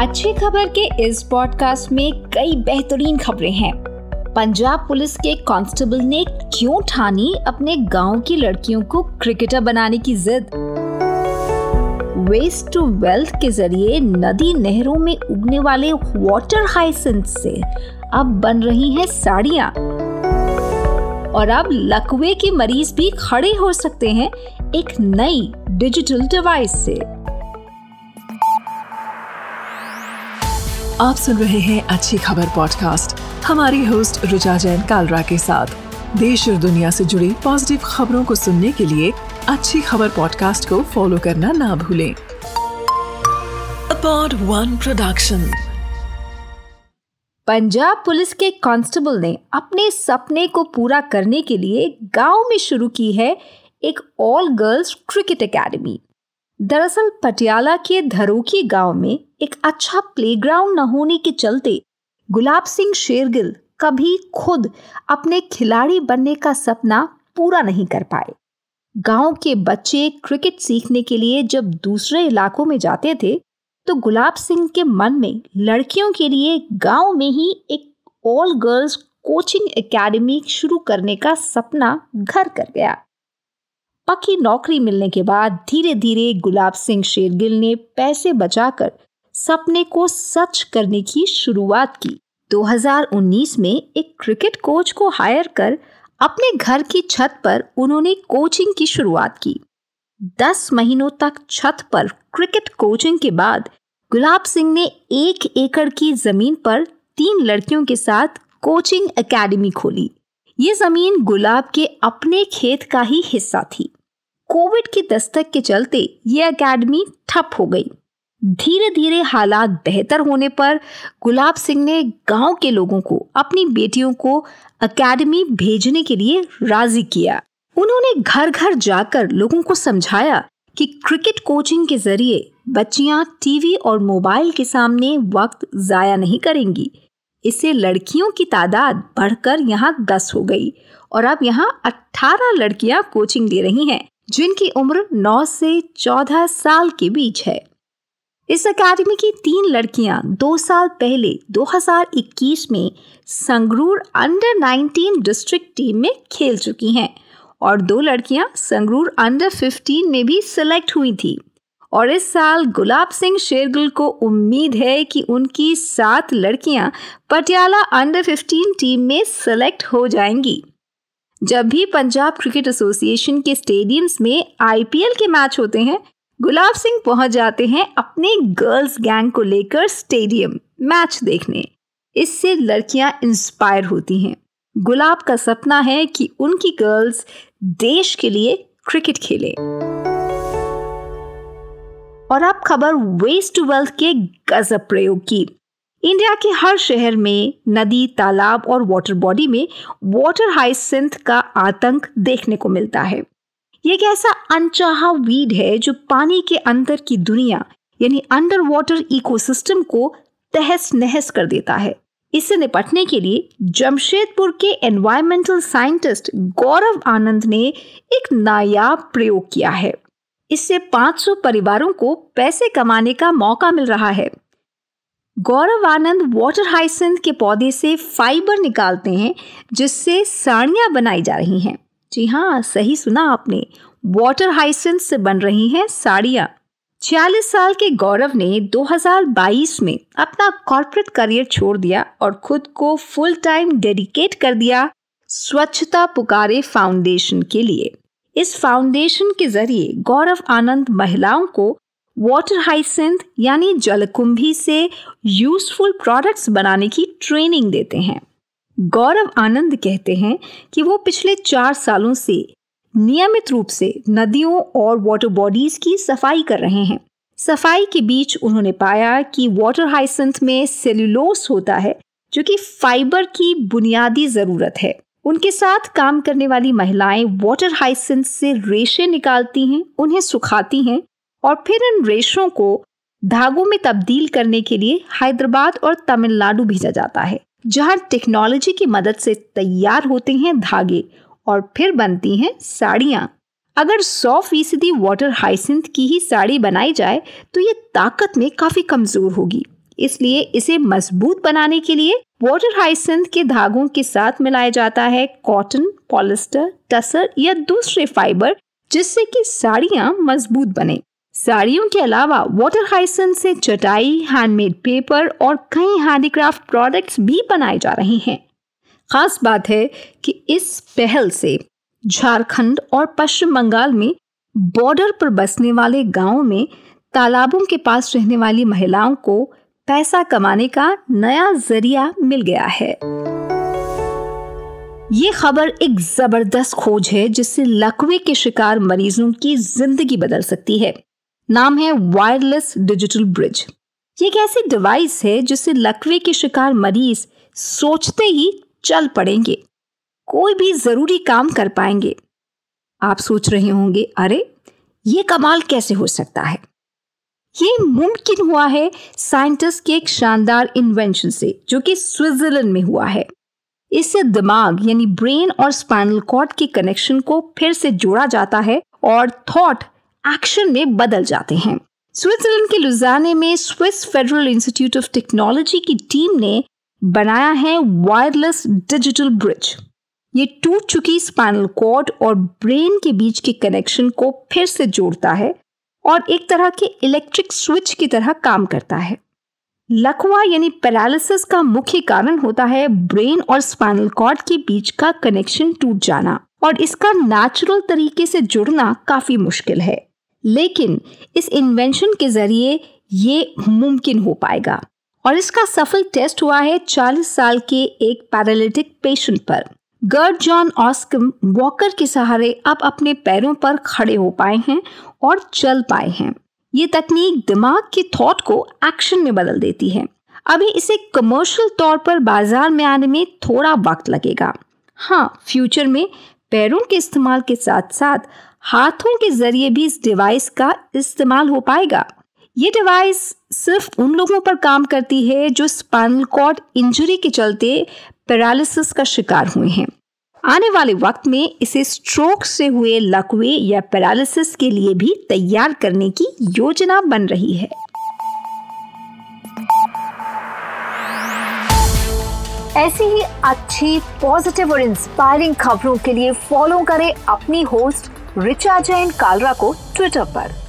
अच्छी खबर के इस पॉडकास्ट में कई बेहतरीन खबरें हैं। पंजाब पुलिस के कांस्टेबल ने क्यों ठानी अपने गाँव की लड़कियों को क्रिकेटर बनाने की जिद? वेस्ट टू वेल्थ के ज़रिए नदी नहरों में उगने वाले वाटर हाइसेंट से अब बन रही हैं साड़ियाँ। और अब लकवे के मरीज़ भी खड़े हो सकते हैं एक नई डिजिटल डिवाइस से। आप सुन रहे हैं अच्छी खबर पॉडकास्ट हमारी होस्ट रुचा जैन कालरा के साथ। देश और दुनिया से जुड़ी पॉजिटिव खबरों को सुनने के लिए अच्छी खबर पॉडकास्ट को फॉलो करना ना भूलें। अपॉड वन प्रोडक्शन पंजाब पुलिस के कांस्टेबल ने अपने सपने को पूरा करने के लिए गाँव में शुरू की है एक ऑल गर्ल्स क्रिकेट एकेडमी दरअसल पटियाला के धरोकी गाँव में एक अच्छा प्लेग्राउंड न होने के चलते गुलाब सिंह शेरगिल कभी खुद अपने खिलाड़ी बनने का सपना पूरा नहीं कर पाए। गाँव के बच्चे क्रिकेट सीखने के लिए जब दूसरे इलाकों में जाते थे तो गुलाब सिंह के मन में लड़कियों के लिए गाँव में ही एक ऑल गर्ल्स कोचिंग एकेडमी शुरू करने का सपना घर कर गया। पक्की नौकरी मिलने के बाद धीरे धीरे गुलाब सिंह शेरगिल ने पैसे बचाकर सपने को सच करने की शुरुआत की। 2019 में एक क्रिकेट कोच को हायर कर अपने घर की छत पर उन्होंने कोचिंग की शुरुआत की। दस महीनों तक छत पर क्रिकेट कोचिंग के बाद गुलाब सिंह ने एक एकड़ की ज़मीन पर तीन लड़कियों के साथ कोचिंग एकेडमी खोली। ये ज़मीन गुलाब के अपने खेत का ही हिस्सा थी। कोविड की दस्तक के चलते ये एकेडमी ठप हो गई। धीरे धीरे हालात बेहतर होने पर गुलाब सिंह ने गाँव के लोगों को, अपनी बेटियों को एकेडमी भेजने के लिए राज़ी किया। उन्होंने घर घर जाकर लोगों को समझाया कि क्रिकेट कोचिंग के ज़रिए बच्चियाँ टीवी और मोबाइल के सामने वक्त जाया नहीं करेंगी। इससे लड़कियों की तादाद बढ़कर यहाँ दस हो गई और अब यहाँ अठारह लड़कियाँ कोचिंग ले रही हैं। जिनकी उम्र 9 से 14 साल के बीच है। इस अकेडमी की तीन लड़कियाँ दो साल पहले 2021 में संगरूर अंडर 19 डिस्ट्रिक्ट टीम में खेल चुकी हैं और दो लड़कियाँ संगरूर अंडर 15 में भी सिलेक्ट हुई थी। और इस साल गुलाब सिंह शेरगुल को उम्मीद है कि उनकी सात लड़कियाँ पटियाला अंडर 15 टीम में सिलेक्ट हो जाएँगी। जब भी पंजाब क्रिकेट एसोसिएशन के स्टेडियम्स में आईपीएल के मैच होते हैं, गुलाब सिंह पहुँच जाते हैं अपने गर्ल्स गैंग को लेकर स्टेडियम मैच देखने। इससे लड़कियाँ इंस्पायर होती हैं। गुलाब का सपना है कि उनकी गर्ल्स देश के लिए क्रिकेट खेले। और अब खबर वेस्ट टू वेल्थ के गजब प्रयोग की। इंडिया के हर शहर में नदी, तालाब और वाटर बॉडी में वाटर हाइसेंथ का आतंक देखने को मिलता है। ये एक ऐसा अनचाहा वीड है जो पानी के अंदर की दुनिया, यानी अंडर वाटर इकोसिस्टम को तहस नहस कर देता है। इससे निपटने के लिए जमशेदपुर के एनवायरमेंटल साइंटिस्ट गौरव आनंद ने एक नायाब प्रयोग किया है। इससे 500 परिवारों को पैसे कमाने का मौका मिल रहा है। गौरव आनंद वाटर हाइसेंथ के पौधे से फाइबर निकालते हैं, जिससे साड़ियाँ बनाई जा रही हैं। जी हाँ सही सुना आपने। वाटर हाइसेंस से बन रही हैं साड़ियाँ। छियालीस साल के गौरव ने 2022 में अपना कॉर्पोरेट करियर छोड़ दिया और खुद को फुल टाइम डेडिकेट कर दिया स्वच्छता पुकारे फाउंडेशन के लिए। इस फाउंडेशन के ज़रिए गौरव आनंद महिलाओं को वाटर हाइसेंथ यानी जलकुंभी से यूजफुल प्रोडक्ट्स बनाने की ट्रेनिंग देते हैं। गौरव आनंद कहते हैं कि वो पिछले चार सालों से नियमित रूप से नदियों और वाटर बॉडीज की सफ़ाई कर रहे हैं। सफ़ाई के बीच उन्होंने पाया कि वाटर हाइसेंथ में सेल्यूलोस होता है, जो कि फाइबर की बुनियादी ज़रूरत है। उनके साथ काम करने वाली महिलाएँ वाटर हाइसेंथ से रेशे निकालती हैं, उन्हें सुखाती हैं और फिर इन रेशों को धागों में तब्दील करने के लिए हैदराबाद और तमिलनाडु भेजा जाता है, जहाँ टेक्नोलॉजी की मदद से तैयार होते हैं धागे और फिर बनती हैं साड़ियाँ। अगर 100 फ़ीसदी वाटर हाइसिंथ की ही साड़ी बनाई जाए तो ये ताकत में काफ़ी कमज़ोर होगी। इसलिए इसे मज़बूत बनाने के लिए वाटर हाइसेंथ के धागों के साथ मिलाया जाता है कॉटन पॉलिस्टर टसर या दूसरे फाइबर जिससे कि साड़ियाँ मज़बूत बने। साड़ियों के अलावा वाटर हाइसेंथ से चटाई हैंडमेड पेपर और कई हैंडीक्राफ्ट प्रोडक्ट्स भी बनाए जा रहे हैं। खास बात है कि इस पहल से झारखंड और पश्चिम बंगाल में बॉर्डर पर बसने वाले गाँवों में तालाबों के पास रहने वाली महिलाओं को पैसा कमाने का नया ज़रिया मिल गया है। ये खबर एक ज़बरदस्त खोज है जिससे लकवे के शिकार मरीजों की ज़िंदगी बदल सकती है। नाम है वायरलेस डिजिटल ब्रिज। ये एक ऐसी डिवाइस है जिससे लकवे के शिकार मरीज़ सोचते ही चल पड़ेंगे। कोई भी ज़रूरी काम कर पाएँगे। आप सोच रहे होंगे, अरे, ये कमाल कैसे हो सकता है? ये मुमकिन हुआ है साइंटिस्ट के एक शानदार इन्वेंशन से, जो कि स्विट्जरलैंड में हुआ है। इससे दिमाग, यानी ब्रेन और स्पाइनल कॉर्ड के कनेक्शन को फिर से जोड़ा जाता है और थॉट एक्शन में बदल जाते हैं। स्विट्जरलैंड के लुजाने में Swiss Federal Institute of Technology की टीम ने बनाया है वायरलेस डिजिटल ब्रिज। ये टूट चुकी स्पाइनल कॉर्ड और ब्रेन के बीच के कनेक्शन को फिर से जोड़ता है और एक तरह के इलेक्ट्रिक स्विच की तरह काम करता है। लकवा यानी पैरालिसिस का मुख्य कारण होता है ब्रेन और स्पाइनल कॉर्ड के बीच का कनेक्शन टूट जाना और इसका नेचुरल तरीके से जुड़ना काफ़ी मुश्किल है। लेकिन इस इन्वेंशन के ज़रिए ये मुमकिन हो पाएगा। और इसका सफल टेस्ट हुआ है 40 साल के एक पैरालिटिक पेशेंट पर। गर्ड जॉन ऑस्कम वॉकर के सहारे अब अपने पैरों पर खड़े हो पाए हैं और चल पाए हैं। ये तकनीक दिमाग के थॉट को एक्शन में बदल देती है। अभी इसे कमर्शियल तौर पर बाज़ार में आने में थोड़ा वक्त लगेगा। हाँ फ्यूचर में पैरों के इस्तेमाल के साथ साथ हाथों के ज़रिए भी इस डिवाइस का इस्तेमाल हो पाएगा। ये डिवाइस सिर्फ़ उन लोगों पर काम करती है जो स्पाइनल कॉर्ड इंजरी के चलते पैरालिसिस का शिकार हुए हैं। आने वाले वक्त में इसे स्ट्रोक से हुए लकवे या पैरालिसिस के लिए भी तैयार करने की योजना बन रही है। ऐसी ही अच्छी पॉजिटिव और इंस्पायरिंग खबरों के लिए फॉलो करें अपनी होस्ट रिचा जैन कालरा को ट्विटर पर।